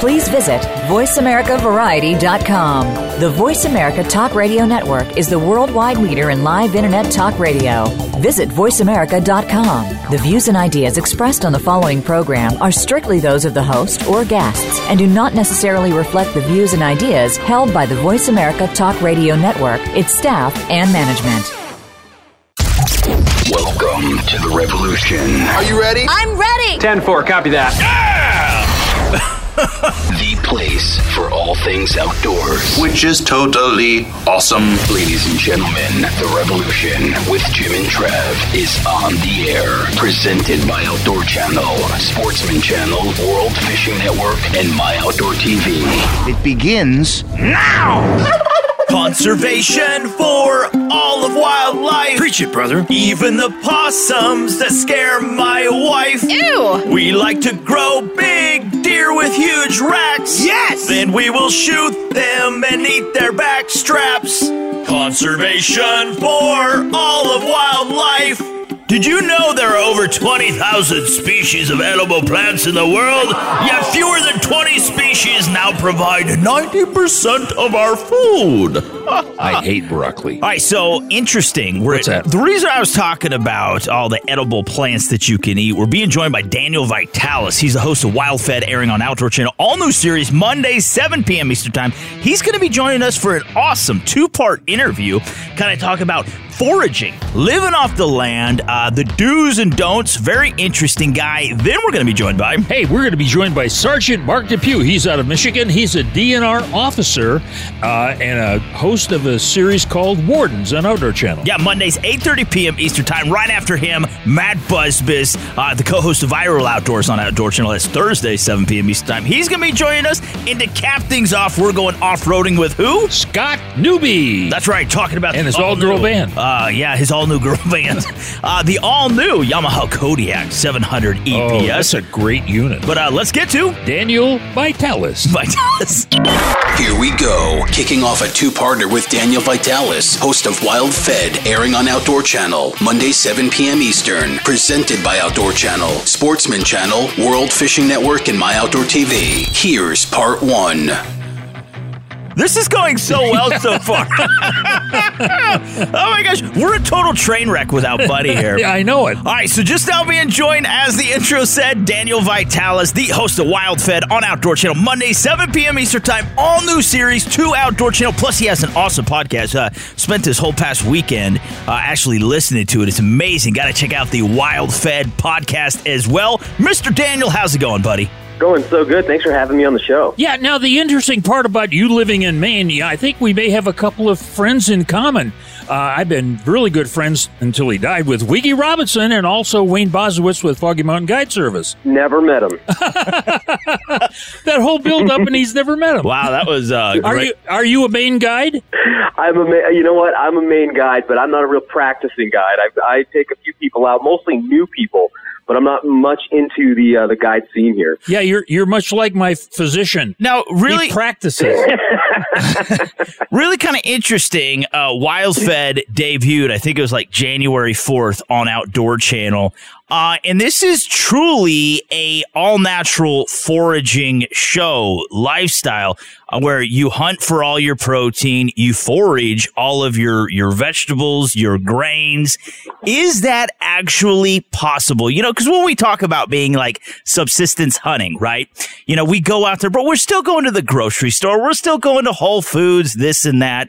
please visit VoiceAmericaVariety.com. The Voice America Talk Radio Network is the worldwide leader in live Internet talk radio. Visit VoiceAmerica.com. The views and ideas expressed on the following program are strictly those of the host or guests and do not necessarily reflect the views and ideas held by the Voice America Talk Radio Network, its staff, and management. Welcome to the revolution. Are you ready? I'm ready. 10 4, copy that. The place for all things outdoors. Which is totally awesome. Ladies and gentlemen, the revolution with Jim and Trav is on the air. Presented by Outdoor Channel, Sportsman Channel, World Fishing Network, and My Outdoor TV. It begins now. Conservation for all of wildlife. Preach it, brother. Even the possums that scare my wife. Ew. We like to grow big deer with huge racks. Yes. Then we will shoot them and eat their back straps. Conservation for all of wildlife. Did you know there are over 20,000 species of edible plants in the world? Yet fewer than 20 species now provide 90% of our food. I hate broccoli. All right, so interesting. We're, What's that? The reason I was talking about all the edible plants that you can eat, we're being joined by Daniel Vitalis. He's the host of Wild Fed, airing on Outdoor Channel. All new series, Monday, 7 p.m. Eastern Time. He's going to be joining us for an awesome two part interview, kind of talk about foraging, living off the land, uh, the do's and don'ts. Very interesting guy. Then we're going to be joined by. Hey, we're going to be joined by Sergeant Mark Depew. He's out of Michigan. He's a DNR officer uh, and a host of a series called Wardens on Outdoor Channel. Yeah, Mondays, 8.30 p.m. Eastern Time. Right after him, Matt Busbice, uh, the co-host of Viral Outdoors on Outdoor Channel. That's Thursday, 7 p.m. Eastern Time. He's going to be joining us. And to cap things off, we're going off-roading with who? Scott Newby. That's right, talking about And his all-girl band. Uh, yeah, his all-new girl band. Uh, the all-new Yamaha Kodiak 700 Oh, EPS. that's a great unit. but uh, let's get to Daniel Vitalis. Vitalis. Here we go, kicking off a two-parter with Daniel Vitalis, host of Wild Fed, airing on Outdoor Channel, Monday 7 p.m. Eastern. Presented by Outdoor Channel, Sportsman Channel, World Fishing Network, and My Outdoor TV. Here's part one. This is going so well so far. oh my gosh, we're a total train wreck without Buddy here. Yeah, I know it. All right, so just now being joined, as the intro said, Daniel Vitalis, the host of Wild Fed on Outdoor Channel, Monday, 7 p.m. Eastern Time, all new series to Outdoor Channel. Plus, he has an awesome podcast. Uh, spent this whole past weekend uh, actually listening to it. It's amazing. Got to check out the Wild Fed podcast as well. Mr. Daniel, how's it going, buddy? Going so good. Thanks for having me on the show. Yeah, now the interesting part about you living in Maine, yeah, I think we may have a couple of friends in common. Uh, I've been really good friends until he died with Wiggy Robinson and also Wayne Bosowitz with Foggy Mountain Guide Service. Never met him. That whole build up, and he's never met him. Wow, that was uh, Are you are you a Maine guide? I'm a ma- you know what? I'm a main guide, but I'm not a real practicing guide. I, I take a few people out, mostly new people, but I'm not much into the uh, the guide scene here. Yeah, you're you're much like my physician. now, really, He practices. really kind of interesting. Uh, Wild Fed debuted, I think it was like January 4th on Outdoor Channel. Uh, and this is truly a all natural foraging show lifestyle uh, where you hunt for all your protein, you forage all of your, your vegetables, your grains. Is that actually possible? You know, because when we talk about being like subsistence hunting, right? You know, we go out there, but we're still going to the grocery store. We're still going to Whole Foods, this and that.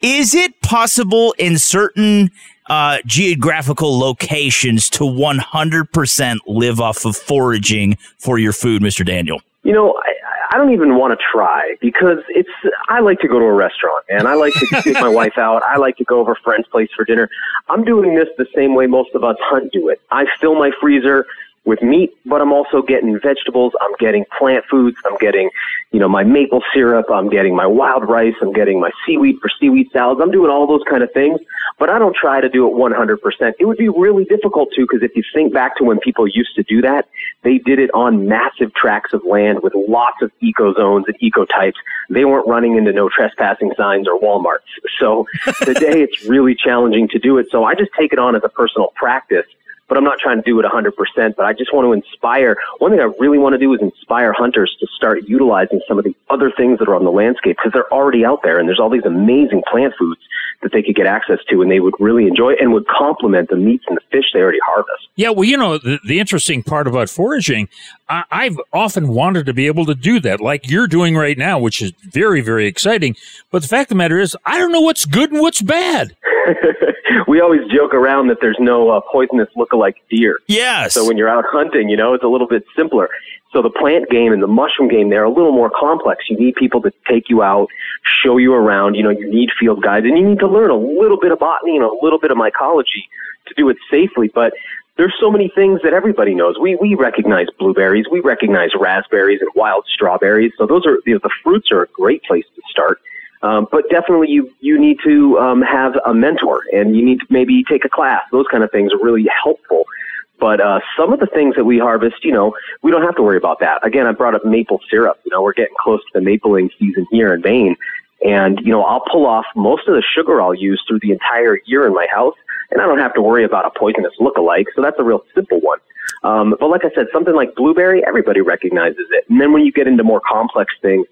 Is it possible in certain uh, geographical locations to 100% live off of foraging for your food, Mr. Daniel? You know, I, I don't even want to try because it's. I like to go to a restaurant and I like to take my wife out. I like to go over a friend's place for dinner. I'm doing this the same way most of us hunt do it. I fill my freezer with meat, but I'm also getting vegetables. I'm getting plant foods. I'm getting, you know, my maple syrup. I'm getting my wild rice. I'm getting my seaweed for seaweed salads. I'm doing all those kind of things. but I don't try to do it 100%. It would be really difficult to because if you think back to when people used to do that, they did it on massive tracts of land with lots of eco zones and eco types. They weren't running into no trespassing signs or Walmarts. So today it's really challenging to do it. So I just take it on as a personal practice but I'm not trying to do it 100%. But I just want to inspire. One thing I really want to do is inspire hunters to start utilizing some of the other things that are on the landscape because they're already out there and there's all these amazing plant foods that they could get access to and they would really enjoy and would complement the meats and the fish they already harvest. Yeah, well, you know, the, the interesting part about foraging, I, I've often wanted to be able to do that, like you're doing right now, which is very, very exciting. But the fact of the matter is, I don't know what's good and what's bad. we always joke around that there's no uh, poisonous look-alike deer. Yes. So when you're out hunting, you know, it's a little bit simpler. So the plant game and the mushroom game, they're a little more complex. You need people to take you out, show you around. You know, you need field guides and you need to learn a little bit of botany and a little bit of mycology to do it safely. But there's so many things that everybody knows. We we recognize blueberries, we recognize raspberries and wild strawberries. So those are you know, the fruits are a great place to start. Um, but definitely, you you need to um, have a mentor, and you need to maybe take a class. Those kind of things are really helpful. But uh, some of the things that we harvest, you know, we don't have to worry about that. Again, I brought up maple syrup. You know, we're getting close to the mapling season here in Maine, and you know, I'll pull off most of the sugar I'll use through the entire year in my house, and I don't have to worry about a poisonous look-alike. So that's a real simple one. Um, but like I said, something like blueberry, everybody recognizes it. And then when you get into more complex things,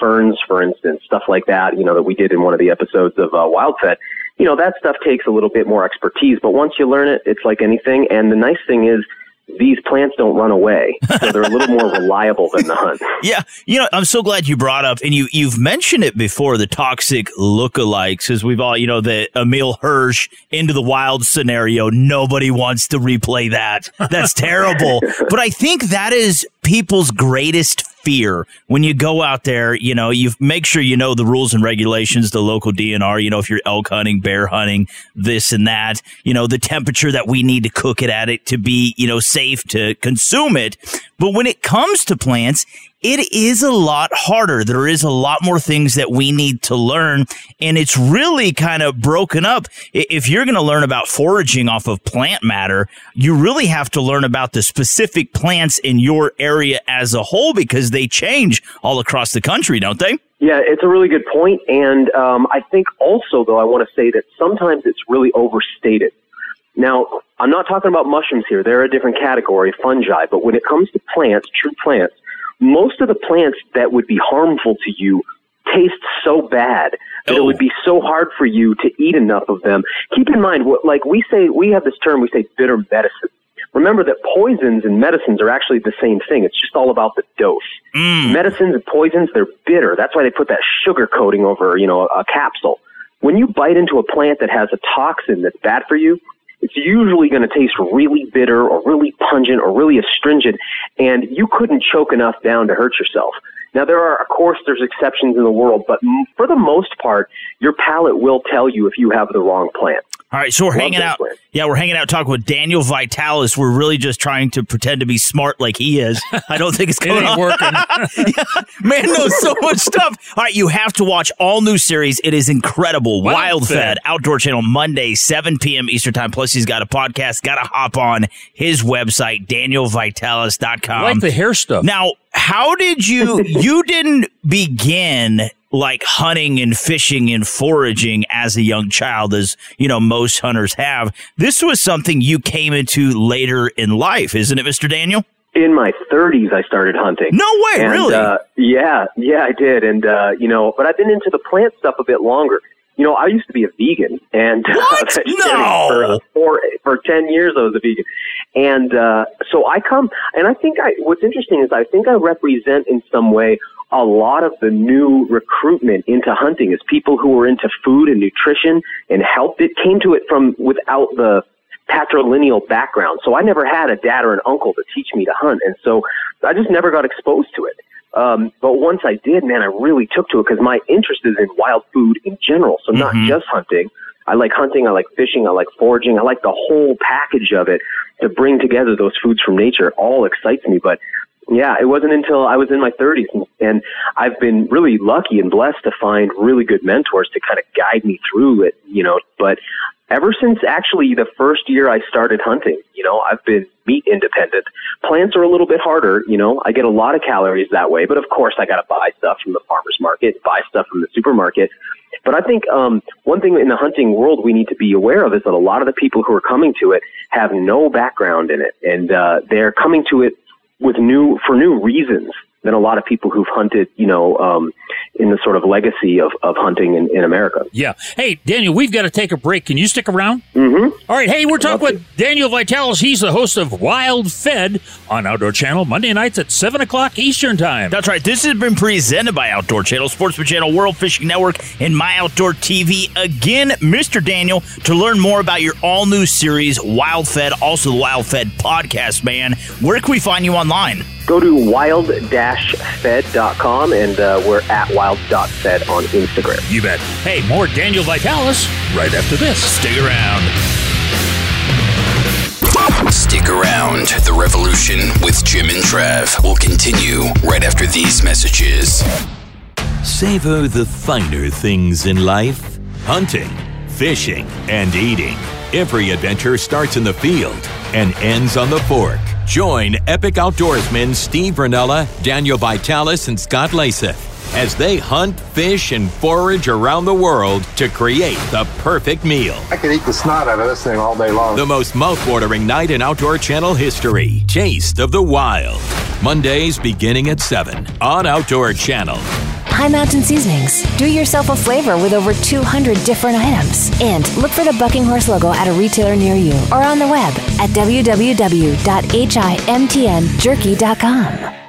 ferns, for instance, stuff like that, you know, that we did in one of the episodes of uh, WildFed, you know, that stuff takes a little bit more expertise. But once you learn it, it's like anything. And the nice thing is, these plants don't run away, so they're a little more reliable than the hunt. Yeah, you know, I'm so glad you brought up, and you you've mentioned it before, the toxic lookalikes, as we've all, you know, the Emile Hirsch into the wild scenario. Nobody wants to replay that. That's terrible. But I think that is people's greatest fear when you go out there. You know, you make sure you know the rules and regulations, the local DNR. You know, if you're elk hunting, bear hunting, this and that. You know, the temperature that we need to cook it at it to be, you know, safe to consume it. But when it comes to plants, it is a lot harder. There is a lot more things that we need to learn. And it's really kind of broken up. If you're going to learn about foraging off of plant matter, you really have to learn about the specific plants in your area as a whole because they change all across the country, don't they? Yeah, it's a really good point. And um, I think also, though, I want to say that sometimes it's really overstated. Now, I'm not talking about mushrooms here. They're a different category, fungi. But when it comes to plants, true plants, most of the plants that would be harmful to you taste so bad that oh. it would be so hard for you to eat enough of them. Keep in mind, what, like we say, we have this term, we say bitter medicine. Remember that poisons and medicines are actually the same thing. It's just all about the dose. Mm. Medicines and poisons, they're bitter. That's why they put that sugar coating over, you know, a, a capsule. When you bite into a plant that has a toxin that's bad for you, it's usually going to taste really bitter or really pungent or really astringent, and you couldn't choke enough down to hurt yourself. Now, there are, of course, there's exceptions in the world, but for the most part, your palate will tell you if you have the wrong plant. All right, so we're Love hanging out. Yeah, we're hanging out talking with Daniel Vitalis. We're really just trying to pretend to be smart like he is. I don't think it's going it on. working. yeah, man knows so much stuff. All right, you have to watch all new series. It is incredible. Wild, Wild Fed, Fed, Outdoor Channel, Monday, 7 p.m. Eastern Time. Plus, he's got a podcast. Got to hop on his website, danielvitalis.com. I like the hair stuff. Now, how did you, you didn't begin like hunting and fishing and foraging as a young child, as you know, most hunters have. This was something you came into later in life, isn't it, Mr. Daniel? In my 30s, I started hunting. No way, and, really? Uh, yeah, yeah, I did. And, uh, you know, but I've been into the plant stuff a bit longer. You know, I used to be a vegan, and what? Uh, no. for, for for ten years I was a vegan, and uh, so I come, and I think I. What's interesting is I think I represent in some way a lot of the new recruitment into hunting is people who were into food and nutrition and health. It came to it from without the patrilineal background. So I never had a dad or an uncle to teach me to hunt. And so I just never got exposed to it. Um, but once I did, man, I really took to it because my interest is in wild food in general. So not mm-hmm. just hunting. I like hunting. I like fishing. I like foraging. I like the whole package of it to bring together those foods from nature. All excites me. But yeah, it wasn't until I was in my 30s, and, and I've been really lucky and blessed to find really good mentors to kind of guide me through it. You know, but since actually the first year I started hunting. You know, I've been meat independent. Plants are a little bit harder. You know, I get a lot of calories that way, but of course I got to buy stuff from the farmer's market, buy stuff from the supermarket. But I think um, one thing in the hunting world we need to be aware of is that a lot of the people who are coming to it have no background in it, and uh, they're coming to it with new for new reasons than a lot of people who've hunted, you know, um, in the sort of legacy of, of hunting in, in America. Yeah. Hey, Daniel, we've got to take a break. Can you stick around? Mm-hmm. All right. Hey, we're talking with Daniel Vitalis. He's the host of Wild Fed on Outdoor Channel Monday nights at 7 o'clock Eastern Time. That's right. This has been presented by Outdoor Channel, Sportsman Channel, World Fishing Network, and My Outdoor TV. Again, Mr. Daniel, to learn more about your all new series, Wild Fed, also the Wild Fed podcast, man, where can we find you online? Go to wild-fed.com and uh, we're at wild.fed on Instagram. You bet. Hey, more Daniel Vitalis right after this. Stick around. Stick around. The revolution with Jim and Trav will continue right after these messages. Savor the finer things in life hunting, fishing, and eating. Every adventure starts in the field and ends on the fork. Join epic outdoorsmen Steve Rinella, Daniel Vitalis, and Scott Leysath as they hunt, fish, and forage around the world to create the perfect meal. I could eat the snot out of this thing all day long. The most mouthwatering night in Outdoor Channel history. Taste of the Wild. Mondays beginning at 7 on Outdoor Channel. High Mountain Seasonings. Do yourself a flavor with over 200 different items. And look for the Bucking Horse logo at a retailer near you or on the web at www.himtnjerky.com.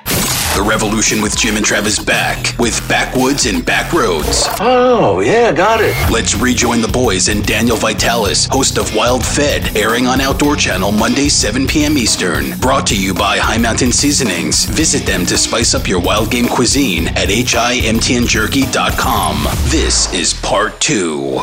The revolution with Jim and Travis back with backwoods and back roads. Oh, yeah, got it. Let's rejoin the boys and Daniel Vitalis, host of Wild Fed, airing on Outdoor Channel Monday, 7 p.m. Eastern. Brought to you by High Mountain Seasonings. Visit them to spice up your wild game cuisine at himtnjerky.com. This is part two.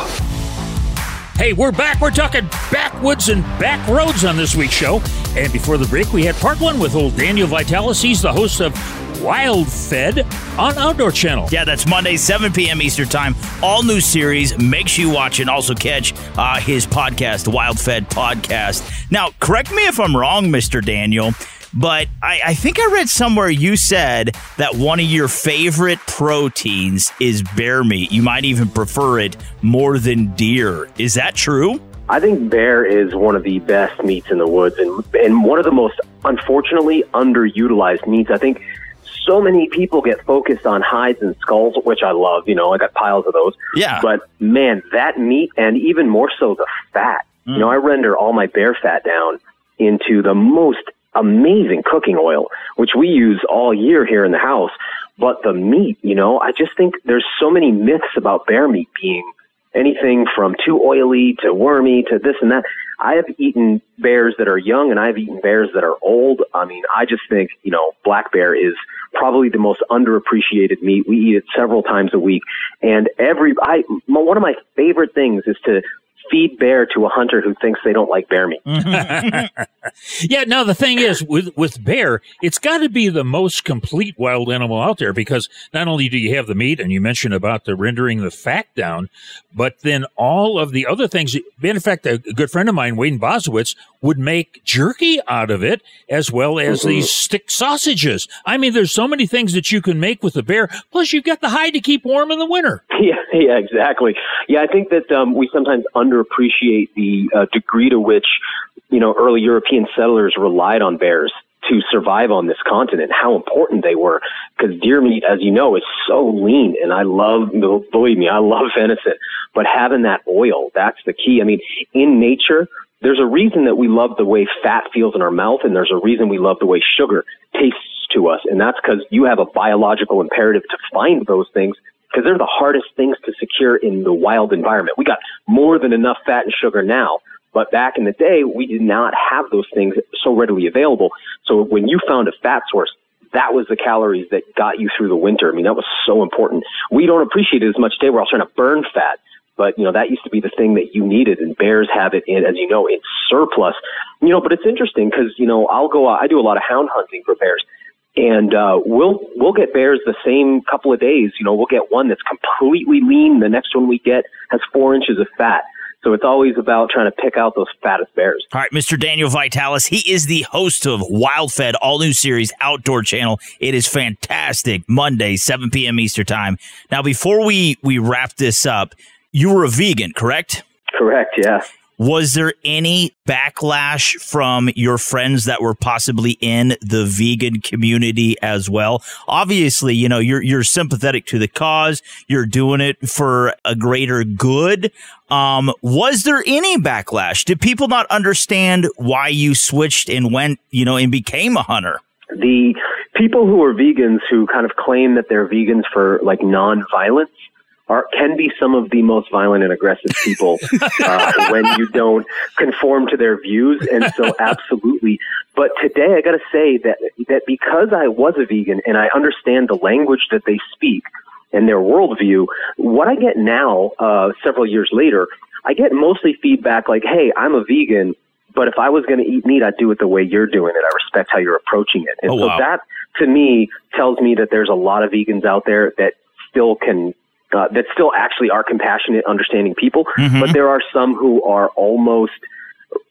Hey, we're back. We're talking backwoods and back roads on this week's show. And before the break, we had part one with old Daniel Vitalis. He's the host of Wild Fed on Outdoor Channel. Yeah, that's Monday, 7 p.m. Eastern Time. All new series. Make sure you watch and also catch uh, his podcast, Wild Fed Podcast. Now, correct me if I'm wrong, Mr. Daniel, but I, I think I read somewhere you said that one of your favorite proteins is bear meat. You might even prefer it more than deer. Is that true? I think bear is one of the best meats in the woods and, and one of the most, unfortunately, underutilized meats. I think so many people get focused on hides and skulls, which I love. You know, I got piles of those. Yeah. But man, that meat and even more so the fat. Mm. You know, I render all my bear fat down into the most amazing cooking oil, which we use all year here in the house. But the meat, you know, I just think there's so many myths about bear meat being anything from too oily to wormy to this and that. I have eaten bears that are young and I've eaten bears that are old. I mean, I just think, you know, black bear is probably the most underappreciated meat. We eat it several times a week. And every, I, one of my favorite things is to feed bear to a hunter who thinks they don't like bear meat. Yeah, now the thing is with with bear, it's got to be the most complete wild animal out there because not only do you have the meat, and you mentioned about the rendering the fat down, but then all of the other things. In fact, a good friend of mine, Wayne Boswitz, would make jerky out of it as well as these stick sausages. I mean, there's so many things that you can make with the bear. Plus, you've got the hide to keep warm in the winter. Yeah, yeah, exactly. Yeah, I think that um, we sometimes underappreciate the uh, degree to which you know early European settlers relied on bears to survive on this continent. How important they were, because deer meat, as you know, is so lean, and I love. Believe me, I love venison, but having that oil, that's the key. I mean, in nature. There's a reason that we love the way fat feels in our mouth, and there's a reason we love the way sugar tastes to us, and that's because you have a biological imperative to find those things because they're the hardest things to secure in the wild environment. We got more than enough fat and sugar now, but back in the day, we did not have those things so readily available. So when you found a fat source, that was the calories that got you through the winter. I mean, that was so important. We don't appreciate it as much today. We're all trying to burn fat. But, you know, that used to be the thing that you needed and bears have it in, as you know, in surplus. You know, but it's interesting because, you know, I'll go out, I do a lot of hound hunting for bears and uh, we'll we'll get bears the same couple of days. You know, we'll get one that's completely lean. The next one we get has four inches of fat. So it's always about trying to pick out those fattest bears. All right, Mr. Daniel Vitalis. He is the host of Wild Fed, all new series, Outdoor Channel. It is fantastic. Monday, 7 p.m. Eastern Time. Now, before we, we wrap this up, you were a vegan, correct? Correct, yeah. Was there any backlash from your friends that were possibly in the vegan community as well? Obviously, you know, you're you're sympathetic to the cause, you're doing it for a greater good. Um, was there any backlash? Did people not understand why you switched and went, you know, and became a hunter? The people who are vegans who kind of claim that they're vegans for like non-violence are can be some of the most violent and aggressive people uh, when you don't conform to their views. And so, absolutely. But today, I got to say that that because I was a vegan and I understand the language that they speak and their worldview, what I get now, uh, several years later, I get mostly feedback like, "Hey, I'm a vegan." But if I was going to eat meat, I'd do it the way you're doing it. I respect how you're approaching it. And Oh, so wow. that, to me, tells me that there's a lot of vegans out there that still can uh, that still actually are compassionate, understanding people, Mhm. but there are some who are almost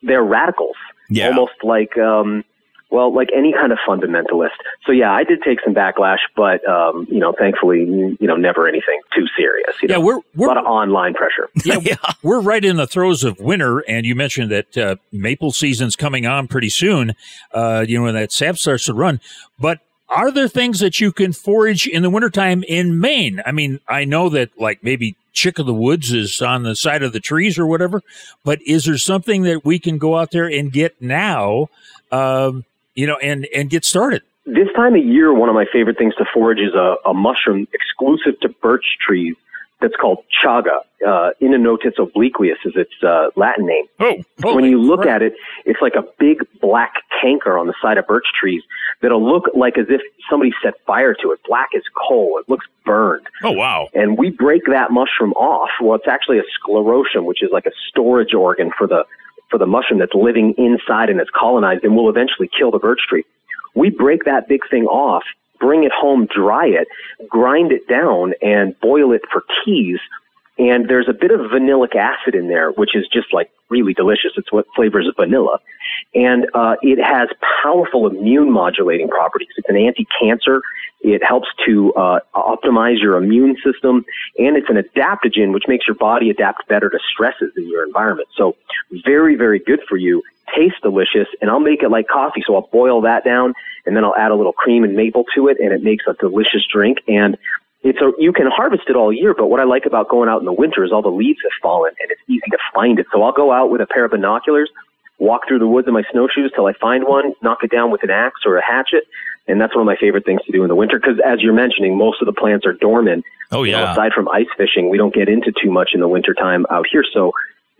they're radicals, Yeah. almost like um, well, like any kind of fundamentalist. So yeah, I did take some backlash, but um, you know, thankfully, you know, never anything too serious. You Yeah, know? we're- we're- a lot of online pressure. yeah, we're right in the throes of winter, and you mentioned that uh, maple season's coming on pretty soon. Uh, you know, when that sap starts to run. But are there things that you can forage in the wintertime in Maine? I mean, I know that like maybe chick of the woods is on the side of the trees or whatever, but is there something that we can go out there and get now? Um, you know, and and get started. This time of year, one of my favorite things to forage is a, a mushroom exclusive to birch trees that's called chaga. Uh, Inonotus obliquus is its uh, Latin name. Oh, when you look at it, it's like a big black canker on the side of birch trees that'll look like as if somebody set fire to it. Black as coal. It looks burned. Oh, wow. And we break that mushroom off. Well, it's actually a sclerotium, which is like a storage organ for the for the mushroom that's living inside and it's colonized and will eventually kill the birch tree. We break that big thing off, bring it home, dry it, grind it down, and boil it for teas. And there's a bit of vanillic acid in there, which is just like really delicious. It's what flavors vanilla. And uh, it has powerful immune modulating properties. It's an anti-cancer. It helps to uh, optimize your immune system, and it's an adaptogen, which makes your body adapt better to stresses in your environment. So, very, very good for you. Tastes delicious, and I'll make it like coffee. So I'll boil that down, and then I'll add a little cream and maple to it, and it makes a delicious drink. And it's a you can harvest it all year, but what I like about going out in the winter is all the leaves have fallen, and it's easy to find it. So I'll go out with a pair of binoculars, walk through the woods in my snowshoes till I find one, knock it down with an axe or a hatchet, and that's one of my favorite things to do in the winter. Because as you're mentioning, most of the plants are dormant. Oh, You know, yeah. aside from ice fishing, we don't get into too much in the wintertime out here. So,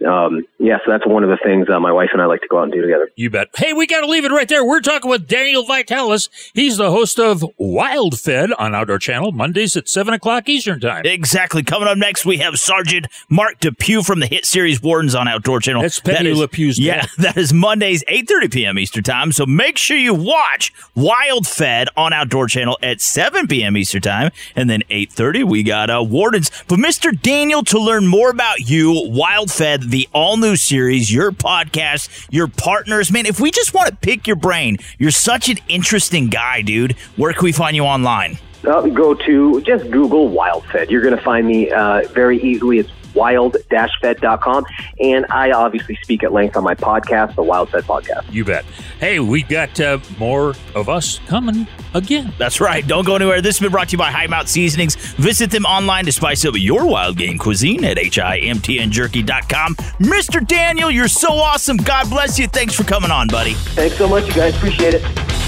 um, yeah, so that's one of the things uh, my wife and I like to go out and do together. You bet. Hey, we got to leave it right there. We're talking with Daniel Vitalis. He's the host of Wild Fed on Outdoor Channel, Mondays at 7 o'clock Eastern Time. Exactly. Coming up next, we have Sergeant Mark Depew from the hit series Wardens on Outdoor Channel. That's Penny is- LePew's Yeah, that is Mondays, 8.30 p.m. Eastern Time. So make sure you watch Wild Fed on Outdoor Channel at 7 p.m. Eastern Time. And then 8.30, we got uh, Wardens. But Mr. Daniel, to learn more about you, Wild Fed, the all-new series, your podcast, your partners, man, if we just want to pick your brain, you're such an interesting guy, dude. Where can we find you online? Uh, go to just Google WildFed. You're going to find me uh, very easily. It's wild-fed.com. And I obviously speak at length on my podcast, the Wild Fed Podcast. You bet. Hey, we got uh, more of us coming again. That's right. Don't go anywhere. This has been brought to you by High Mount Seasonings. Visit them online to spice up your wild game cuisine at himtnjerky.com. Mr. Daniel, you're so awesome. God bless you. Thanks for coming on, buddy. Thanks so much, you guys. Appreciate it.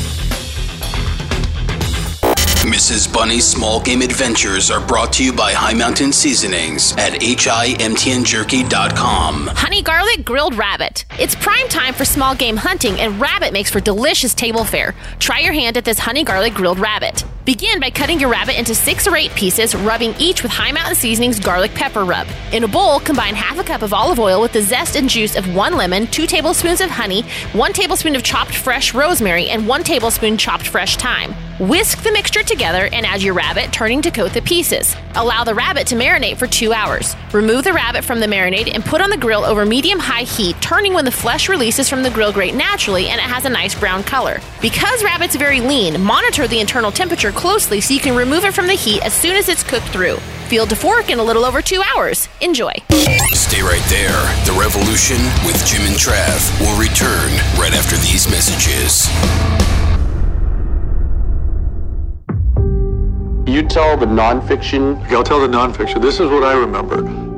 Mrs. Bunny's Small Game Adventures are brought to you by High Mountain Seasonings at himtnjerky.com. Honey garlic grilled rabbit. It's prime time for small game hunting, and rabbit makes for delicious table fare. Try your hand at this honey garlic grilled rabbit. Begin by cutting your rabbit into six or eight pieces, rubbing each with High Mountain Seasonings garlic pepper rub. In a bowl, combine half a cup of olive oil with the zest and juice of one lemon, two tablespoons of honey, one tablespoon of chopped fresh rosemary, and one tablespoon chopped fresh thyme. Whisk the mixture together and add your rabbit, turning to coat the pieces. Allow the rabbit to marinate for two hours. Remove the rabbit from the marinade and put on the grill over medium high heat, turning when the flesh releases from the grill grate naturally and it has a nice brown color. Because rabbit's very lean, monitor the internal temperature closely so you can remove it from the heat as soon as it's cooked through. Field to fork in a little over two hours. Enjoy. Stay right there. The Revolution with Jim and Trav will return right after these messages. You tell the nonfiction. I'll tell the nonfiction. This is what I remember.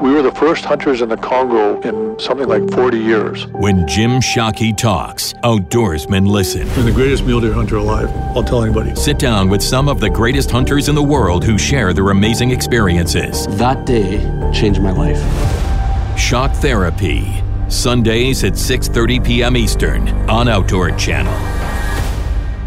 We were the first hunters in the Congo in something like 40 years. When Jim Shockey talks, outdoorsmen listen. I'm the greatest mule deer hunter alive. I'll tell anybody. Sit down with some of the greatest hunters in the world who share their amazing experiences. That day changed my life. Shock Therapy. Sundays at 6:30 p.m. Eastern on Outdoor Channel.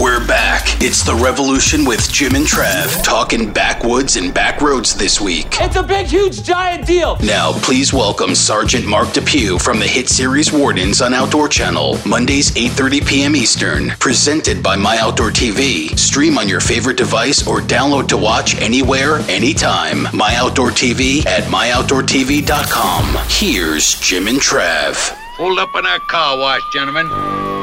We're back. It's the Revolution with Jim and Trav, talking backwoods and back roads this week. It's a big, huge, giant deal. Now, please welcome Sergeant Mark Depew from the hit series Wardens on Outdoor Channel, Mondays 8:30 p.m. Eastern, presented by My Outdoor TV. Stream on your favorite device or download to watch anywhere, anytime. My Outdoor TV at myoutdoortv.com. Here's Jim and Trav. Hold up in that car wash, gentlemen.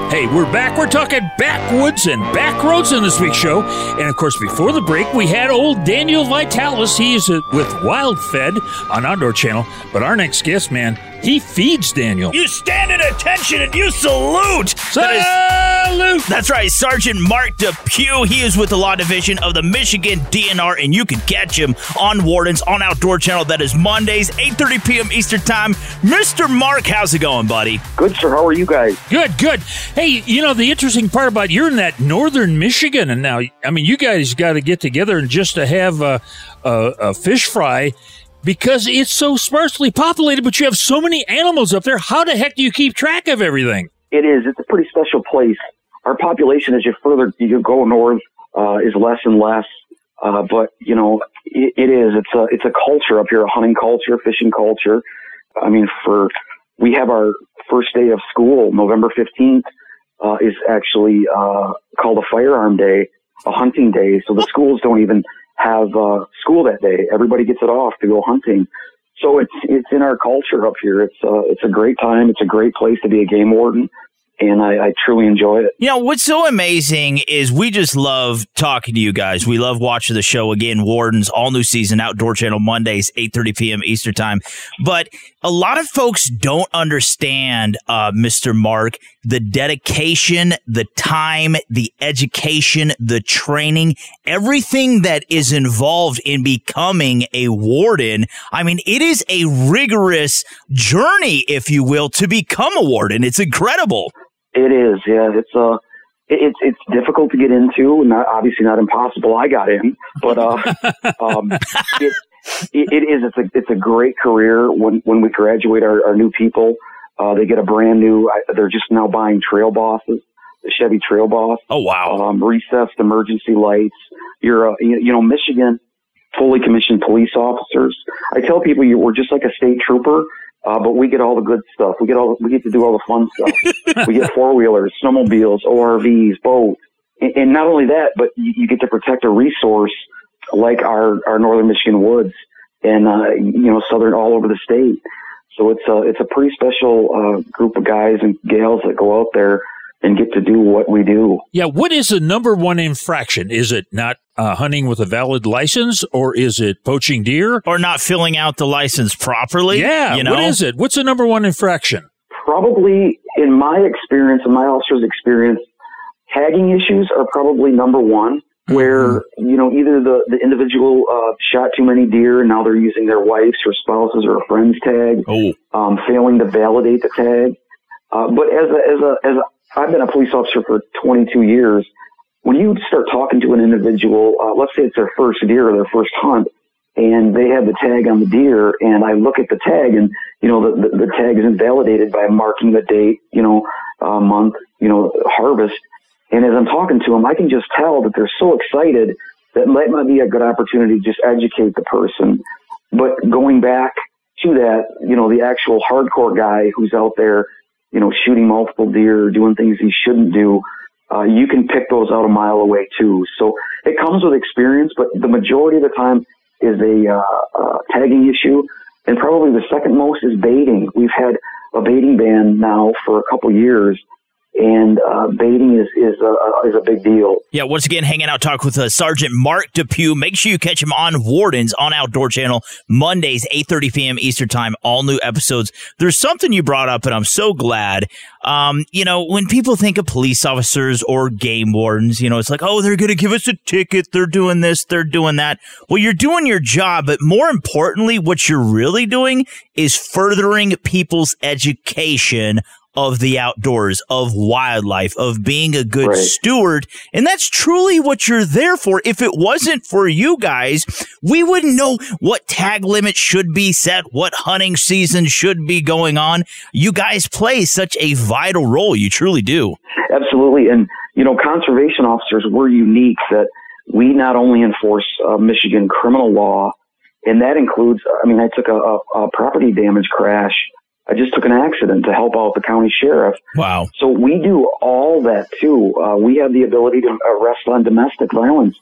Hey, we're back. We're talking backwoods and back roads in this week's show. And of course, before the break, we had old Daniel Vitalis. He's with Wild Fed on Outdoor Channel. But our next guest, man, he feeds Daniel. You stand at attention and you salute. Salute. That's right, Sergeant Mark Depew. He is with the Law Division of the Michigan DNR, and you can catch him on Wardens on Outdoor Channel. That is Mondays, 8.30 p.m. Eastern Time. Mr. Mark, how's it going, buddy? Good, sir. How are you guys? Good, good. Hey, you know, the interesting part about you're in that northern Michigan, and now, I mean, you guys got to get together and just to have a, a, a fish fry because it's so sparsely populated, but you have so many animals up there. How the heck do you keep track of everything? It is. It's a pretty special place. Our population, as you further you go north, uh, is less and less. Uh, but you know, it, it is. It's a it's a culture up here, a hunting culture, fishing culture. I mean, for we have our first day of school, November fifteenth, uh, is actually uh, called a firearm day, a hunting day. So the schools don't even have uh, school that day. Everybody gets it off to go hunting. So it's it's in our culture up here. It's uh, it's a great time. It's a great place to be a game warden, and I, I truly enjoy it. You know, what's so amazing is we just love talking to you guys. We love watching the show again, Wardens, all new season, Outdoor Channel, Mondays, 8.30 p.m. Eastern Time. But a lot of folks don't understand, uh, Mr. Mark, the dedication, the time, the education, the training, everything that is involved in becoming a warden. I mean, it is a rigorous journey, if you will, to become a warden. It's incredible. It is, yeah. It's uh, it's it's difficult to get into, and not, obviously not impossible. I got in, but uh, um, it, it, it is. It's a it's a great career. When when we graduate our, our new people, uh, they get a brand new. They're just now buying trail bosses, the Chevy Trail Boss. Oh wow! Um, recessed emergency lights. You're uh, you, you know Michigan fully commissioned police officers. I tell people you we're just like a state trooper. Uh, but we get all the good stuff. We get all, we get to do all the fun stuff. we get four wheelers, snowmobiles, ORVs, boats. And, and, not only that, but you, you, get to protect a resource like our, our northern Michigan woods and, uh, you know, southern all over the state. So it's a, it's a pretty special, uh, group of guys and gals that go out there and get to do what we do. Yeah. What is the number one infraction? Is it not uh, hunting with a valid license or is it poaching deer? Or not filling out the license properly? Yeah. You know? What is it? What's the number one infraction? Probably, in my experience, in my officer's experience, tagging issues are probably number one. Where mm-hmm. you know either the the individual uh, shot too many deer and now they're using their wife's or spouses or a friend's tag, oh. um, failing to validate the tag. Uh, but as a as a as a I've been a police officer for 22 years. When you start talking to an individual, uh, let's say it's their first deer or their first hunt, and they have the tag on the deer, and I look at the tag, and you know the the, the tag isn't validated by marking the date, you know, uh, month, you know, harvest. And as I'm talking to them, I can just tell that they're so excited that might not be a good opportunity to just educate the person. But going back to that, you know, the actual hardcore guy who's out there, you know, shooting multiple deer, doing things he shouldn't do, uh, you can pick those out a mile away too. So it comes with experience, but the majority of the time is a uh, uh, tagging issue, and probably the second most is baiting. We've had a baiting ban now for a couple years, and uh, baiting is is a, is a big deal. Yeah, once again, hanging out talk with uh, Sergeant Mark Depew. Make sure you catch him on Wardens on Outdoor Channel Mondays, eight thirty p.m. Eastern Time. All new episodes. There's something you brought up, and I'm so glad. Um, you know, when people think of police officers or game wardens, you know, it's like, oh, they're going to give us a ticket. They're doing this. They're doing that. Well, you're doing your job, but more importantly, what you're really doing is furthering people's education of the outdoors, of wildlife, of being a good Right. steward. And that's truly what you're there for. If it wasn't for you guys, we wouldn't know what tag limits should be set, what hunting season should be going on. You guys play such a vital role. You truly do. Absolutely. And, you know, conservation officers, we're unique that we not only enforce uh, Michigan criminal law, and that includes, I mean, I took a, a, a property damage crash. I just took an accident to help out the county sheriff. Wow. So we do all that too. Uh, we have the ability to arrest on domestic violence.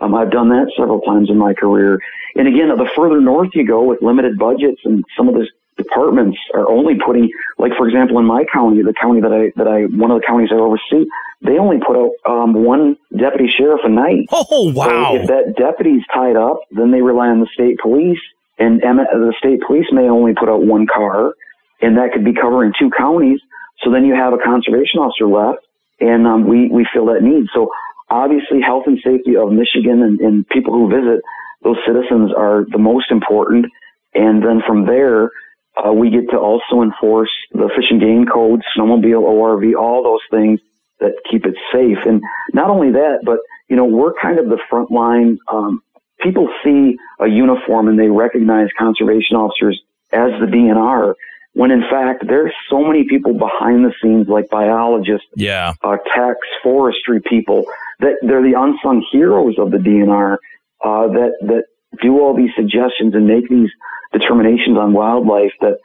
Um, I've done that several times in my career. And again, the further north you go with limited budgets and some of the departments are only putting, like for example, in my county, the county that I, that I, one of the counties I oversee, they only put out, um, one deputy sheriff a night. Oh, wow. So if that deputy's tied up, then they rely on the state police and the state police may only put out one car and that could be covering two counties. So then you have a conservation officer left, and um, we we fill that need. So obviously, health and safety of Michigan and, and people who visit those citizens are the most important. And then from there, uh, we get to also enforce the fish and game codes, snowmobile, ORV, all those things that keep it safe. And not only that, but you know, we're kind of the front line. Um, people see a uniform and they recognize conservation officers as the DNR when in fact there's so many people behind the scenes like biologists, Yeah. uh, techs, forestry people that they're the unsung heroes of the DNR uh, that that do all these suggestions and make these determinations on wildlife that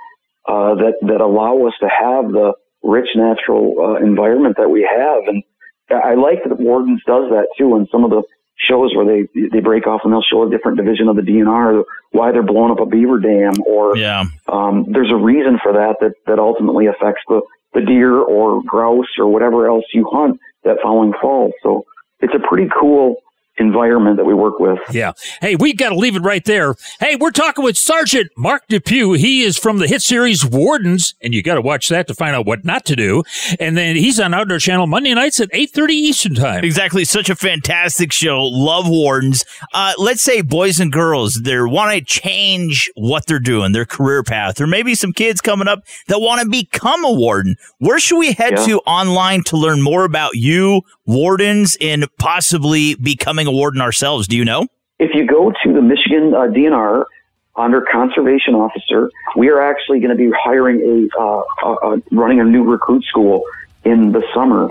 uh, that that allow us to have the rich natural uh, environment that we have. And I like that Wardens does that too. In some of the shows where they they break off and they'll show a different division of the DNR why they're blowing up a beaver dam or Yeah. um, there's a reason for that, that that ultimately affects the the deer or grouse or whatever else you hunt that following fall. So it's a pretty cool environment that we work with. Yeah. Hey, we got to leave it right there. Hey, we're talking with Sergeant Mark Depew. He is from the hit series Wardens, and you got to watch that to find out what not to do. And then he's on Outdoor Channel Monday nights at 8.30 Eastern Time. Exactly. Such a fantastic show. Love Wardens. Uh, let's say boys and girls, they want to change what they're doing, their career path, or maybe some kids coming up that want to become a warden. Where should we head Yeah. to online to learn more about you, wardens, and possibly becoming a warden ourselves? Do you know? If you go to the Michigan uh, DNR under conservation officer, we are actually going to be hiring a, uh, uh, uh, running a new recruit school in the summer.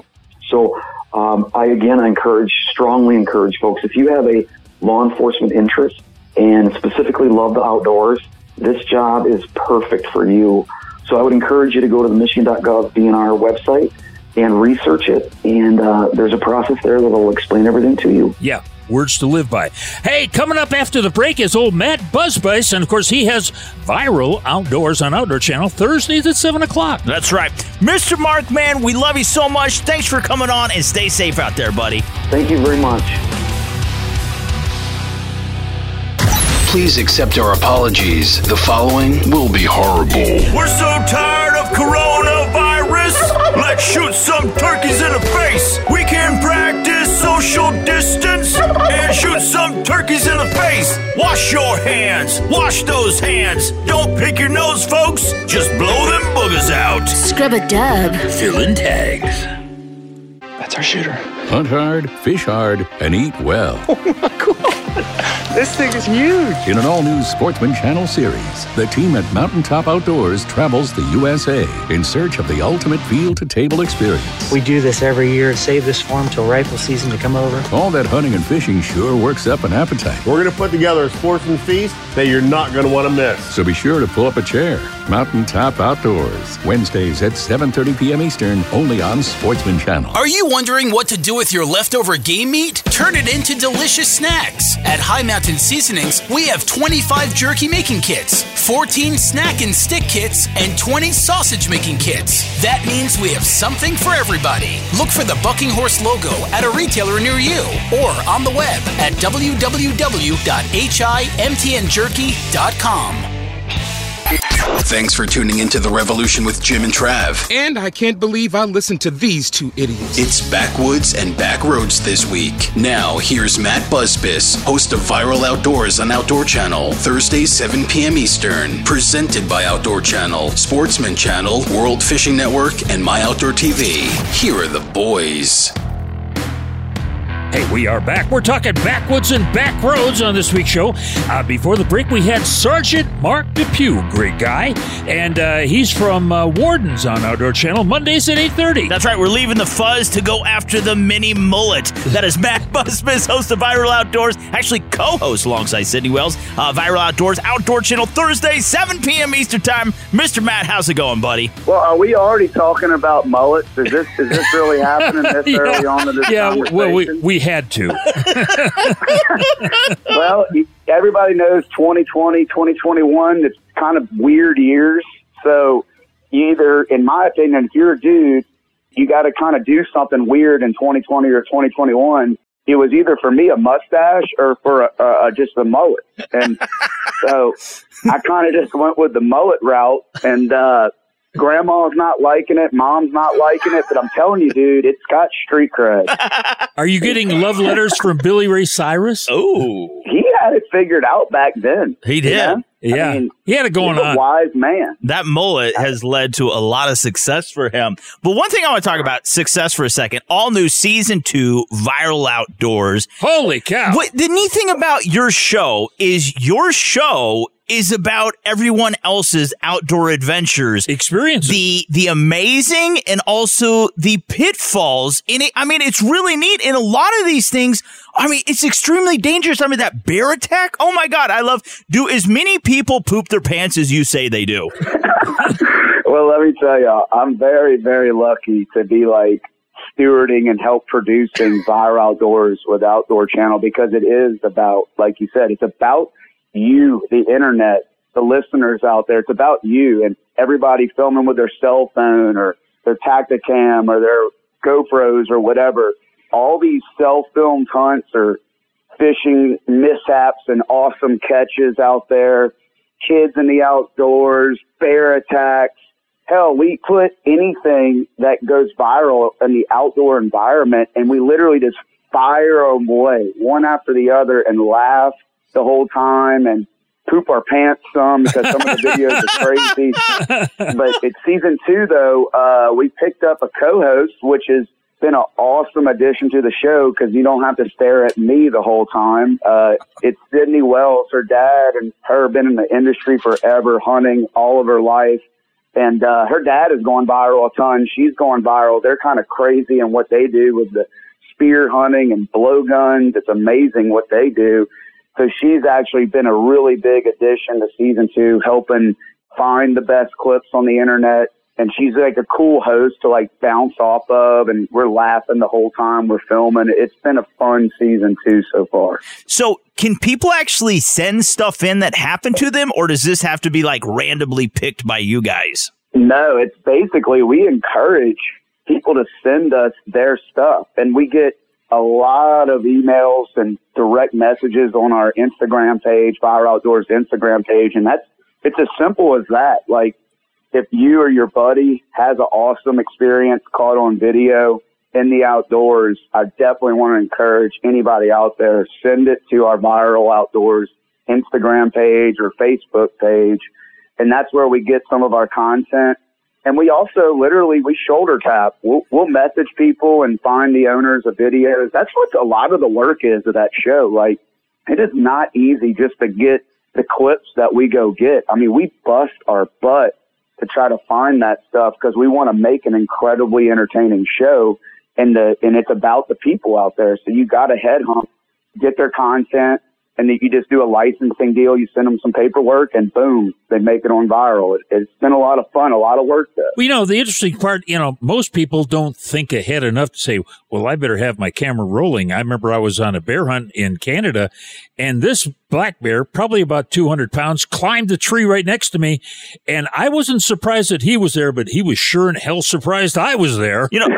So um, I again I encourage, strongly encourage folks if you have a law enforcement interest and specifically love the outdoors, this job is perfect for you. So I would encourage you to go to the Michigan.gov DNR website and research it. And uh, there's a process there that will explain everything to you. Yeah. Words to live by. Hey, coming up after the break is old Matt Busbice, and of course he has viral outdoors on Outdoor Channel Thursdays at seven o'clock. That's right. Mr. Mark, man, we love you so much. Thanks for coming on and stay safe out there, buddy. Thank you very much. Please accept our apologies. The following will be horrible. We're so tired of coronavirus. Let's shoot some turkeys in the face. We can practice social distance and shoot some turkeys in the face. Wash your hands. Wash those hands. Don't pick your nose, folks. Just blow them boogers out. Scrub a dub. Fill in tags. That's our shooter. Hunt hard, fish hard, and eat well. Oh my god. this thing is huge. In an all new Sportsman Channel series, the team at Mountaintop Outdoors travels the USA in search of the ultimate field to table experience. We do this every year and save this farm till rifle season to come over. All that hunting and fishing sure works up an appetite. We're going to put together a sportsman feast that you're not going to want to miss. So be sure to pull up a chair. Mountaintop Outdoors, Wednesdays at 7:30 p.m. Eastern, only on Sportsman Channel. Are you wondering what to do with your leftover game meat? Turn it into delicious snacks. At High Mountain Seasonings, we have 25 jerky making kits, 14 snack and stick kits, and 20 sausage making kits. That means we have something for everybody. Look for the Bucking Horse logo at a retailer near you or on the web at www.himtnjerky.com. Thanks for tuning into The Revolution with Jim and Trav. And I can't believe I listened to these two idiots. It's Backwoods and Backroads this week. Now, here's Matt Busbice, host of Viral Outdoors on Outdoor Channel, Thursday, 7 p.m. Eastern. Presented by Outdoor Channel, Sportsman Channel, World Fishing Network, and My Outdoor TV. Here are the boys. Hey, we are back. We're talking backwoods and back roads on this week's show. Uh, before the break, we had Sergeant Mark Depew, great guy, and uh, he's from uh, Wardens on Outdoor Channel, Mondays at 8.30. That's right. We're leaving the fuzz to go after the mini mullet. That is Matt Busbice, host of Viral Outdoors, actually co-host alongside Sydney Wells. Uh, Viral Outdoors, Outdoor Channel, Thursday, 7 p.m. Eastern Time. Mr. Matt, how's it going, buddy? Well, are we already talking about mullets? Is this is this really happening this Yeah. early on in this Yeah, conversation? well, we, we had to. well, everybody knows 2020, 2021, it's kind of weird years. So either, in my opinion, if you're a dude, you got to kind of do something weird in 2020 or 2021. It was either for me a mustache or for a, a, just a mullet. And so I kind of just went with the mullet route and, uh, grandma's not liking it. Mom's not liking it, but I'm telling you, dude, it's got street cred. Are you getting love letters from Billy Ray Cyrus? Oh. He had it figured out back then. He did. you know? Yeah. I mean, he had it going he's a on. wise man. That mullet has led to a lot of success for him. But one thing I want to talk about success for a second. All new season two, Viral Outdoors. Holy cow. What the neat thing about your show is your show is about everyone else's outdoor adventures, experience, the the amazing and also the pitfalls in it. I mean, it's really neat. And a lot of these things, I mean, it's extremely dangerous. I mean, that bear attack. Oh my god, I love. Do as many people poop their pants as you say they do? Well, let me tell you, I'm very, very lucky to be like stewarding and help producing Viral Outdoors with Outdoor Channel because it is about, like you said, it's about you, the internet, the listeners out there. It's about you and everybody filming with their cell phone or their Tactacam or their GoPros or whatever. All these self-filmed hunts or fishing mishaps and awesome catches out there, kids in the outdoors, bear attacks. Hell, we put anything that goes viral in the outdoor environment and we literally just fire them away one after the other and laugh the whole time and poop our pants some because some of the videos are crazy. But it's season two though, uh, we picked up a co-host, which has been an awesome addition to the show because you don't have to stare at me the whole time. Uh, it's Sydney Wells, her dad and her been in the industry forever, hunting all of her life. And uh, her dad is going viral a ton. She's going viral. They're kind of crazy in what they do with the spear hunting and blowguns. It's amazing what they do. So she's actually been a really big addition to season two, helping find the best clips on the internet. And she's like a cool host to like bounce off of. And we're laughing the whole time we're filming. It's been a fun season two so far. So, can people actually send stuff in that happened to them, or does this have to be like randomly picked by you guys? No, it's basically we encourage people to send us their stuff and we get a lot of emails and direct messages on our Instagram page, Viral Outdoors Instagram page. And that's, it's as simple as that. Like if you or your buddy has an awesome experience caught on video in the outdoors, I definitely want to encourage anybody out there, send it to our Viral Outdoors Instagram page or Facebook page. And that's where we get some of our content. And we also literally, we shoulder tap. We'll, we'll message people and find the owners of videos. That's what a lot of the work is of that show. Like it is not easy just to get the clips that we go get. I mean, we bust our butt to try to find that stuff because we want to make an incredibly entertaining show and the, and it's about the people out there. So you got to headhunt, get their content, and you just do a licensing deal. You send them some paperwork, and boom, they make it on viral. It, it's been a lot of fun, a lot of work. Though. Well, you know, the interesting part, you know, most people don't think ahead enough to say, "Well, I better have my camera rolling." I remember I was on a bear hunt in Canada, and this black bear, probably about two hundred pounds, climbed the tree right next to me, and I wasn't surprised that he was there, but he was sure in hell surprised I was there. You know.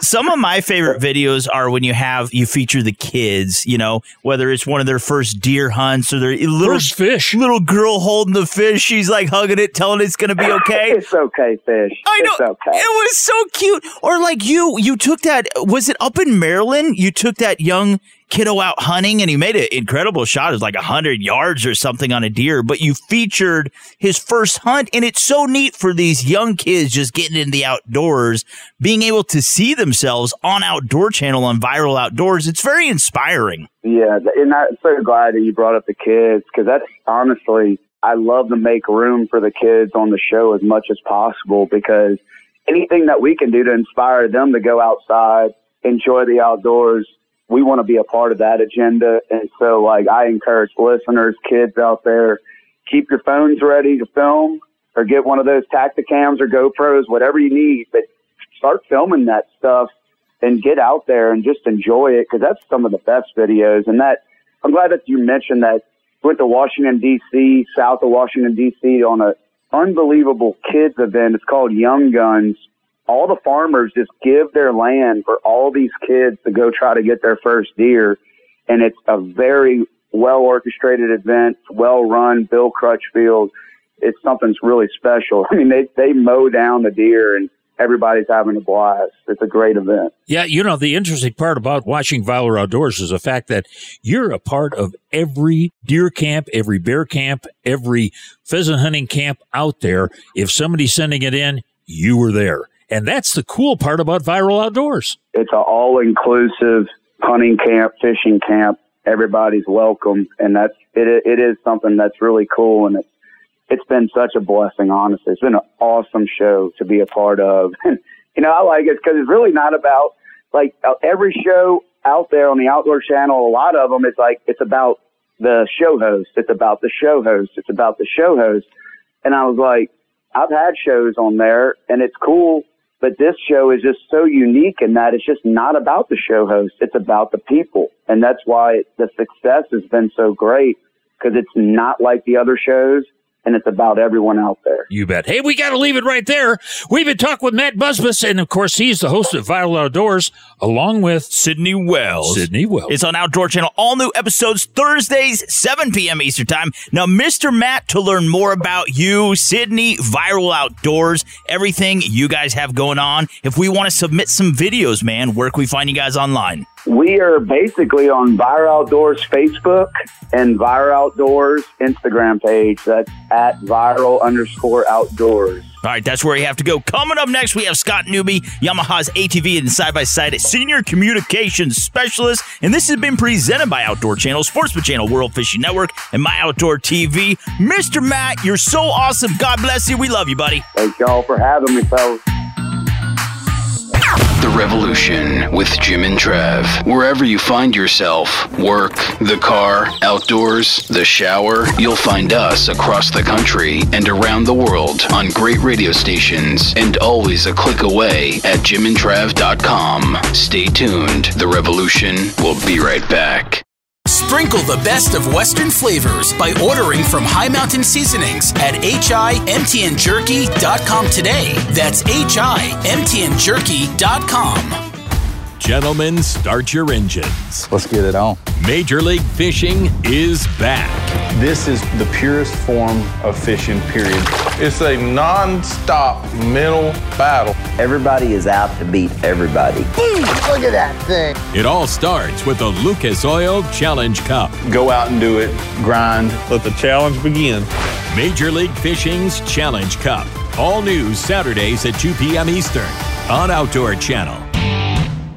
Some of my favorite videos are when you have you feature the kids, you know, whether it's one of their first deer hunts or their little First fish. little girl holding the fish. She's like hugging it, telling it's going to be okay. it's okay, fish. I know. It's okay. It was so cute. Or like you, you took that. Was it up in Maryland? You took that young kiddo out hunting, and he made an incredible shot. It was like hundred yards or something on a deer. But you featured his first hunt, and it's so neat for these young kids just getting in the outdoors, being able to see themselves on Outdoor Channel on Viral Outdoors. It's very inspiring. Yeah, and I'm so glad that you brought up the kids because that's honestly, I love to make room for the kids on the show as much as possible because anything that we can do to inspire them to go outside, enjoy the outdoors, we want to be a part of that agenda. And so, like, I encourage listeners, kids out there, keep your phones ready to film or get one of those Tactacams or GoPros, whatever you need, but start filming that stuff and get out there and just enjoy it because that's some of the best videos. And that I'm glad that you mentioned that went to Washington D.C., south of Washington D.C. on a unbelievable kids event. It's called Young Guns. All the farmers just give their land for all these kids to go try to get their first deer, and it's a very well orchestrated event, well run. Bill Crutchfield, it's something's really special. I mean, they they mow down the deer and everybody's having a blast. It's a great event. Yeah, you know, the interesting part about watching Viral Outdoors is the fact that you're a part of every deer camp, every bear camp, every pheasant hunting camp out there. If somebody's sending it in, you were there. And that's the cool part about Viral Outdoors. It's an all inclusive hunting camp, fishing camp. Everybody's welcome, and that's it. It is something that's really cool, and it's it's been such a blessing. Honestly, it's been an awesome show to be a part of. And you know, I like it because it's really not about like every show out there on the Outdoor Channel. A lot of them, it's like it's about the show host. It's about the show host. It's about the show host. And I was like, I've had shows on there, and it's cool. But this show is just so unique in that it's just not about the show host. It's about the people. And that's why the success has been so great because it's not like the other shows and it's about everyone out there. You bet. Hey, we got to leave it right there. We've been talking with Matt Busbice, and of course, he's the host of Viral Outdoors, along with Sydney Wells. Sydney Wells. It's on Outdoor Channel. All new episodes Thursdays, 7 p.m. Eastern Time. Now, Mr. Matt, to learn more about you, Sydney, Viral Outdoors, everything you guys have going on, if we want to submit some videos, man, where can we find you guys online? We are basically on Viral Outdoors Facebook and Viral Outdoors Instagram page. That's at viral underscore outdoors. All right, that's where you have to go. Coming up next, we have Scott Newby, Yamaha's ATV and side by side senior communications specialist. And this has been presented by Outdoor Channel, Sportsman Channel, World Fishing Network, and My Outdoor TV. Mr. Matt, you're so awesome. God bless you. We love you, buddy. Thank y'all for having me, fellas. The Revolution with Jim and Trav. Wherever you find yourself, work, the car, outdoors, the shower, you'll find us across the country and around the world on great radio stations and always a click away at jimandtrav.com. Stay tuned. The Revolution will be right back. Sprinkle the best of Western flavors by ordering from High Mountain Seasonings at HIMTNJerky.com today. That's HIMTNJerky.com. Gentlemen, start your engines. Let's get it on. Major League Fishing is back. This is the purest form of fishing, period. It's a non-stop mental battle. Everybody is out to beat everybody. Look at that thing. It all starts with the Lucas Oil Challenge Cup. Go out and do it, grind, let the challenge begin. Major League Fishing's Challenge Cup. All news Saturdays at 2 p.m. Eastern on Outdoor Channel.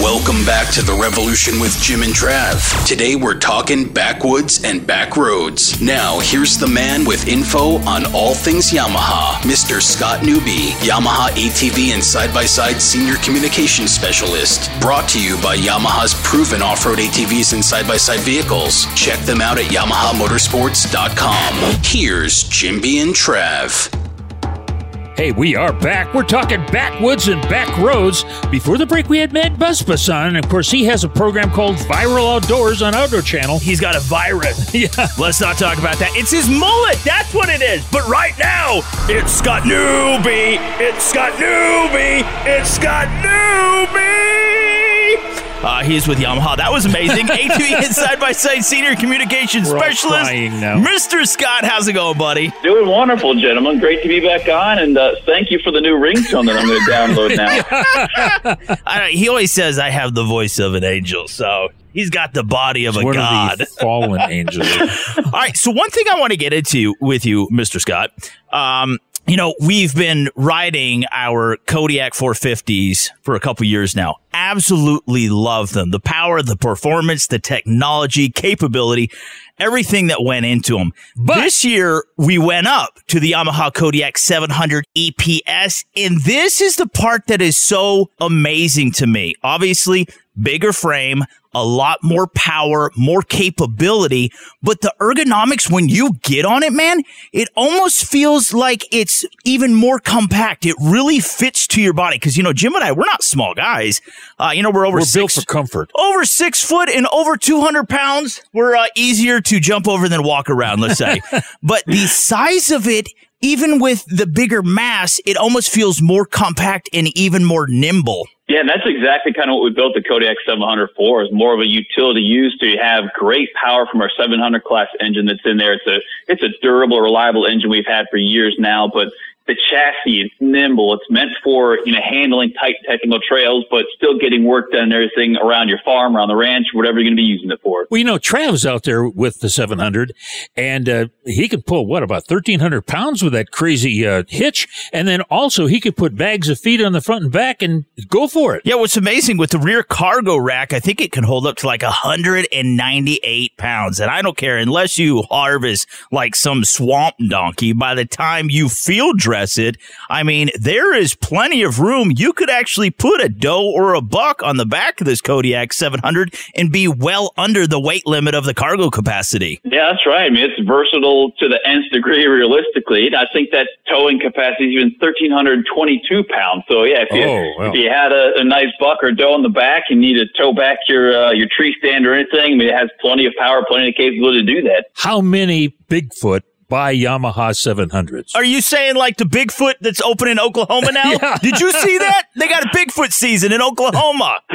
Welcome back to the Revolution with Jim and Trav. Today we're talking backwoods and back roads. Now, here's the man with info on all things Yamaha, Mr. Scott Newby, Yamaha ATV and side by side senior communications specialist. Brought to you by Yamaha's proven off road ATVs and side by side vehicles. Check them out at YamahaMotorsports.com. Here's Jimby and Trav. Hey, we are back. We're talking backwoods and back roads. Before the break, we had Matt Busbice on, and of course, he has a program called Viral Outdoors on Outdoor Channel. He's got a virus. yeah. Let's not talk about that. It's his mullet. That's what it is. But right now, it's Scott Newby. It's Scott Newby. It's Scott Newby. Uh, he's with Yamaha. That was amazing. ATV and side by side senior communications We're all specialist, crying now. Mr. Scott. How's it going, buddy? Doing wonderful, gentlemen. Great to be back on, and uh, thank you for the new ringtone that I'm going to download now. I he always says I have the voice of an angel, so he's got the body of a god. of the fallen angel. All right. So one thing I want to get into with you, Mr. Scott, um, you know, we've been riding our Kodiak 450s for a couple years now. Absolutely love them. The power, the performance, the technology, capability, everything that went into them. But this year we went up to the Yamaha Kodiak 700 EPS. And this is the part that is so amazing to me. Obviously, bigger frame, a lot more power, more capability, but the ergonomics when you get on it, man, it almost feels like it's even more compact. It really fits to your body. Cause you know, Jim and I, we're not small guys. Uh, you know, we're over We're six, built for comfort. over six foot and over 200 pounds. We're uh, easier to jump over than walk around, let's say. but the size of it, even with the bigger mass, it almost feels more compact and even more nimble. Yeah, and that's exactly kind of what we built the Kodiak 700 for. Is more of a utility use to have great power from our 700 class engine that's in there. It's a it's a durable, reliable engine we've had for years now, but the chassis it's nimble. It's meant for you know handling tight technical trails, but still getting work done and everything around your farm, around the ranch, whatever you're going to be using it for. Well, you know, Trav's out there with the 700, and uh, he could pull, what, about 1,300 pounds with that crazy uh, hitch. And then also, he could put bags of feed on the front and back and go for it. Yeah, what's amazing with the rear cargo rack, I think it can hold up to like 198 pounds. And I don't care unless you harvest like some swamp donkey. By the time you field dress it, I mean, there is plenty of room. You could actually put a doe or a buck on the back of this Kodiak 700 and be well under the weight limit of the cargo capacity. Yeah, that's right. I mean, it's versatile to the nth degree. Realistically, I think that towing capacity is even 1,322 pounds. So yeah, if you Oh, wow. if you had a, a nice buck or doe on the back and need to tow back your uh, your tree stand or anything, I mean, it has plenty of power, plenty of capability to do that. How many Bigfoot buy Yamaha 700s? Are you saying like the Bigfoot that's open in Oklahoma now? Yeah. Did you see that? They got a Bigfoot season in Oklahoma.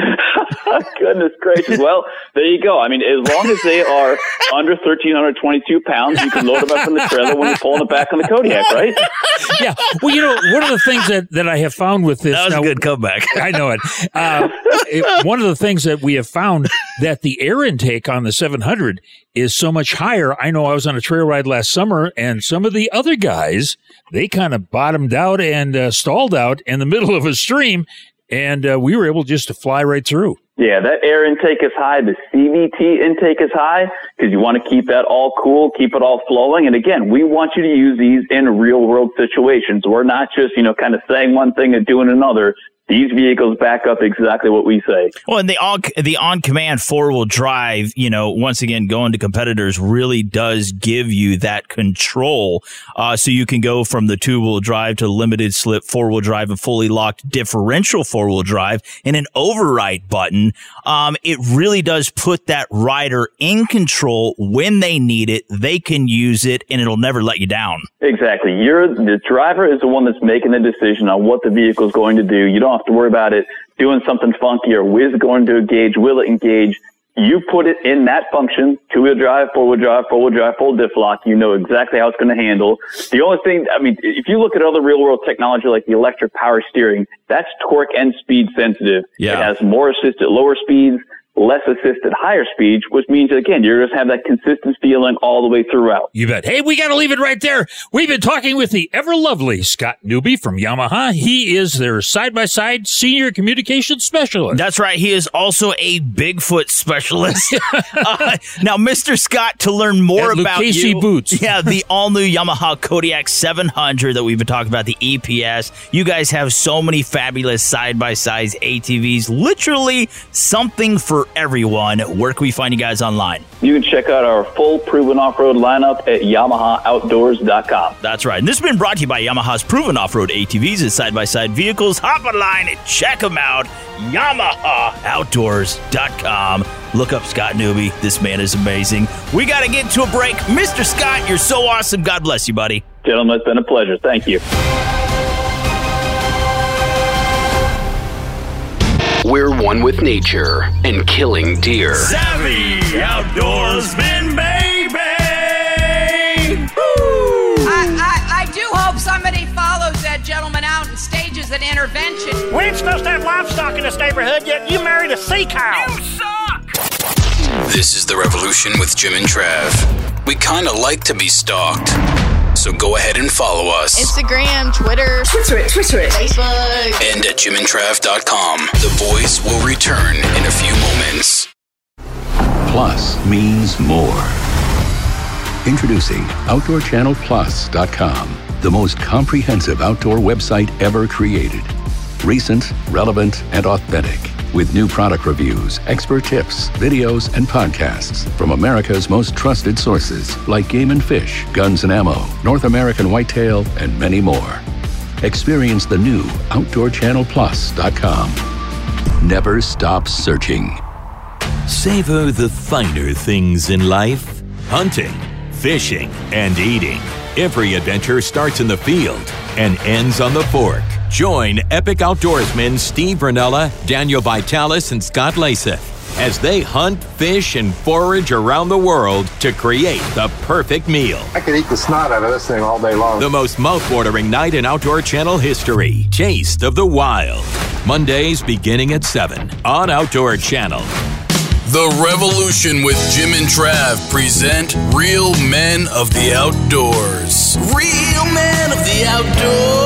Goodness gracious. Well, there you go. I mean, as long as they are under 1,322 pounds, you can load them up in the trailer when you're pulling it back on the Kodiak, right? yeah. Well, you know, one of the things that, that I have found with this. That was a good comeback. I know it. Uh, it- One of the things that we have found that the air intake on the 700 is so much higher. I know I was on a trail ride last summer and some of the other guys, they kind of bottomed out and uh, stalled out in the middle of a stream. And uh, we were able just to fly right through. Yeah, that air intake is high. The CVT intake is high because you want to keep that all cool, keep it all flowing. And again, we want you to use these in real world situations. We're not just, you know, kind of saying one thing and doing another. These vehicles back up exactly what we say. Well, and the on the on command four wheel drive, you know, once again going to competitors really does give you that control. Uh, so you can go from the two wheel drive to limited slip four wheel drive and fully locked differential four wheel drive and an override button. Um, it really does put that rider in control when they need it. They can use it and it'll never let you down. Exactly. You're the driver is the one that's making the decision on what the vehicle is going to do. You don't have to worry about it doing something funky or whiz going to engage, will it engage? You put it in that function, two wheel drive, four wheel drive, four wheel drive, full diff lock. You know exactly how it's going to handle. The only thing, I mean, if you look at other real world technology like the electric power steering, that's torque and speed sensitive. Yeah. It has more assisted lower speeds, less assisted higher speeds, which means again, you're going to have that consistent feeling all the way throughout. You bet. Hey, we got to leave it right there. We've been talking with the ever lovely Scott Newby from Yamaha. He is their side by side senior communications specialist. That's right. He is also a Bigfoot specialist. uh, now, Mr. Scott, to learn more At about Lucchese you, Boots. yeah, the all new Yamaha Kodiak 700 that we've been talking about, the EPS. You guys have so many fabulous side by sides ATVs. Literally something for everyone. Where can we find you guys online? You can check out our full proven off-road lineup at YamahaOutdoors.com. That's right. And this has been brought to you by Yamaha's proven off-road ATVs and side-by-side vehicles. Hop online and check them out. YamahaOutdoors.com. Look up Scott Newby. This man is amazing. We got to get to a break. Mr. Scott, you're so awesome. God bless you, buddy. Gentlemen, it's been a pleasure. Thank you. We're one with nature and killing deer. Savvy outdoorsman, baby. I, I, I do hope somebody follows that gentleman out and stages an intervention. We ain't supposed to have livestock in this neighborhood, yet you married a sea cow. You suck! This is The Revolution with Jim and Trav. We kind of like to be stalked. So go ahead and follow us. Instagram, Twitter, Twitter it, Twitter it, Facebook. And at jimandtrav.com. The voice will return in a few moments. Plus means more. Introducing OutdoorChannelPlus.com, the most comprehensive outdoor website ever created. Recent, relevant, and authentic. With new product reviews, expert tips, videos, and podcasts from America's most trusted sources like Game and Fish, Guns and Ammo, North American Whitetail, and many more. Experience the new OutdoorChannelPlus.com. Never stop searching. Savor the finer things in life hunting, fishing, and eating. Every adventure starts in the field and ends on the fork. Join epic outdoorsmen Steve Rinella, Daniel Vitalis, and Scott Leysath as they hunt, fish, and forage around the world to create the perfect meal. I could eat the snot out of this thing all day long. The most mouthwatering night in Outdoor Channel history. Taste of the Wild. Mondays beginning at 7 on Outdoor Channel. The Revolution with Jim and Trav present Real Men of the Outdoors. Real Men of the Outdoors.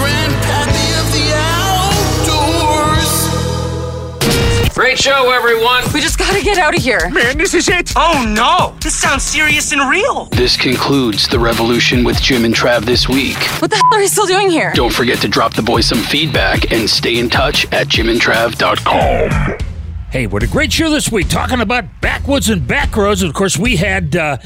Great show, everyone. We just gotta get out of here. Man, this is it. Oh no, this sounds serious and real. This concludes The Revolution with Jim and Trav this week. What the hell are you still doing here? Don't forget to drop the boys some feedback and stay in touch at jimandtrav.com. Hey, what a great show this week talking about backwoods and backroads. Of course, we had uh,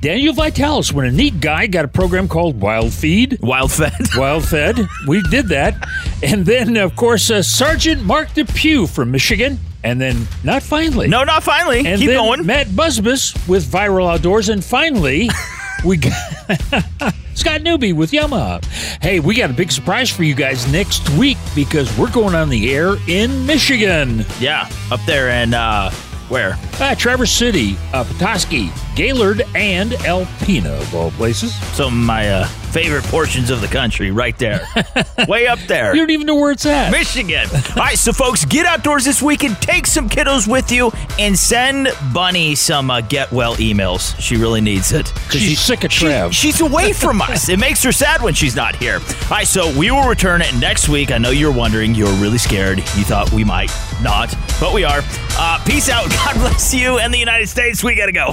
Daniel Vitalis, when a neat guy got a program called Wild Feed. Wild Fed. Wild Fed. We did that. And then, of course, uh, Sergeant Mark Depew from Michigan. And then, not finally. No, not finally. And Keep then going. Matt Busbice with Viral Outdoors. And finally, we got. Scott Newby with Yamaha. Hey, we got a big surprise for you guys next week because we're going on the air in Michigan. Yeah, up there in uh, where? Uh, Traverse City, uh, Petoskey, Gaylord, and Alpena, of all places. Of my uh, favorite portions of the country, right there, way up there. You don't even know where it's at. Michigan. All right, so folks, get outdoors this weekend. Take some kiddos with you, and send Bunny some uh, get well emails. She really needs it. Because she's sick of Trav. she's away from us. It makes her sad when she's not here. All right, so we will return it next week. I know you're wondering. You're really scared. You thought we might not, but we are. Uh, peace out. God bless you and the United States. We got to go.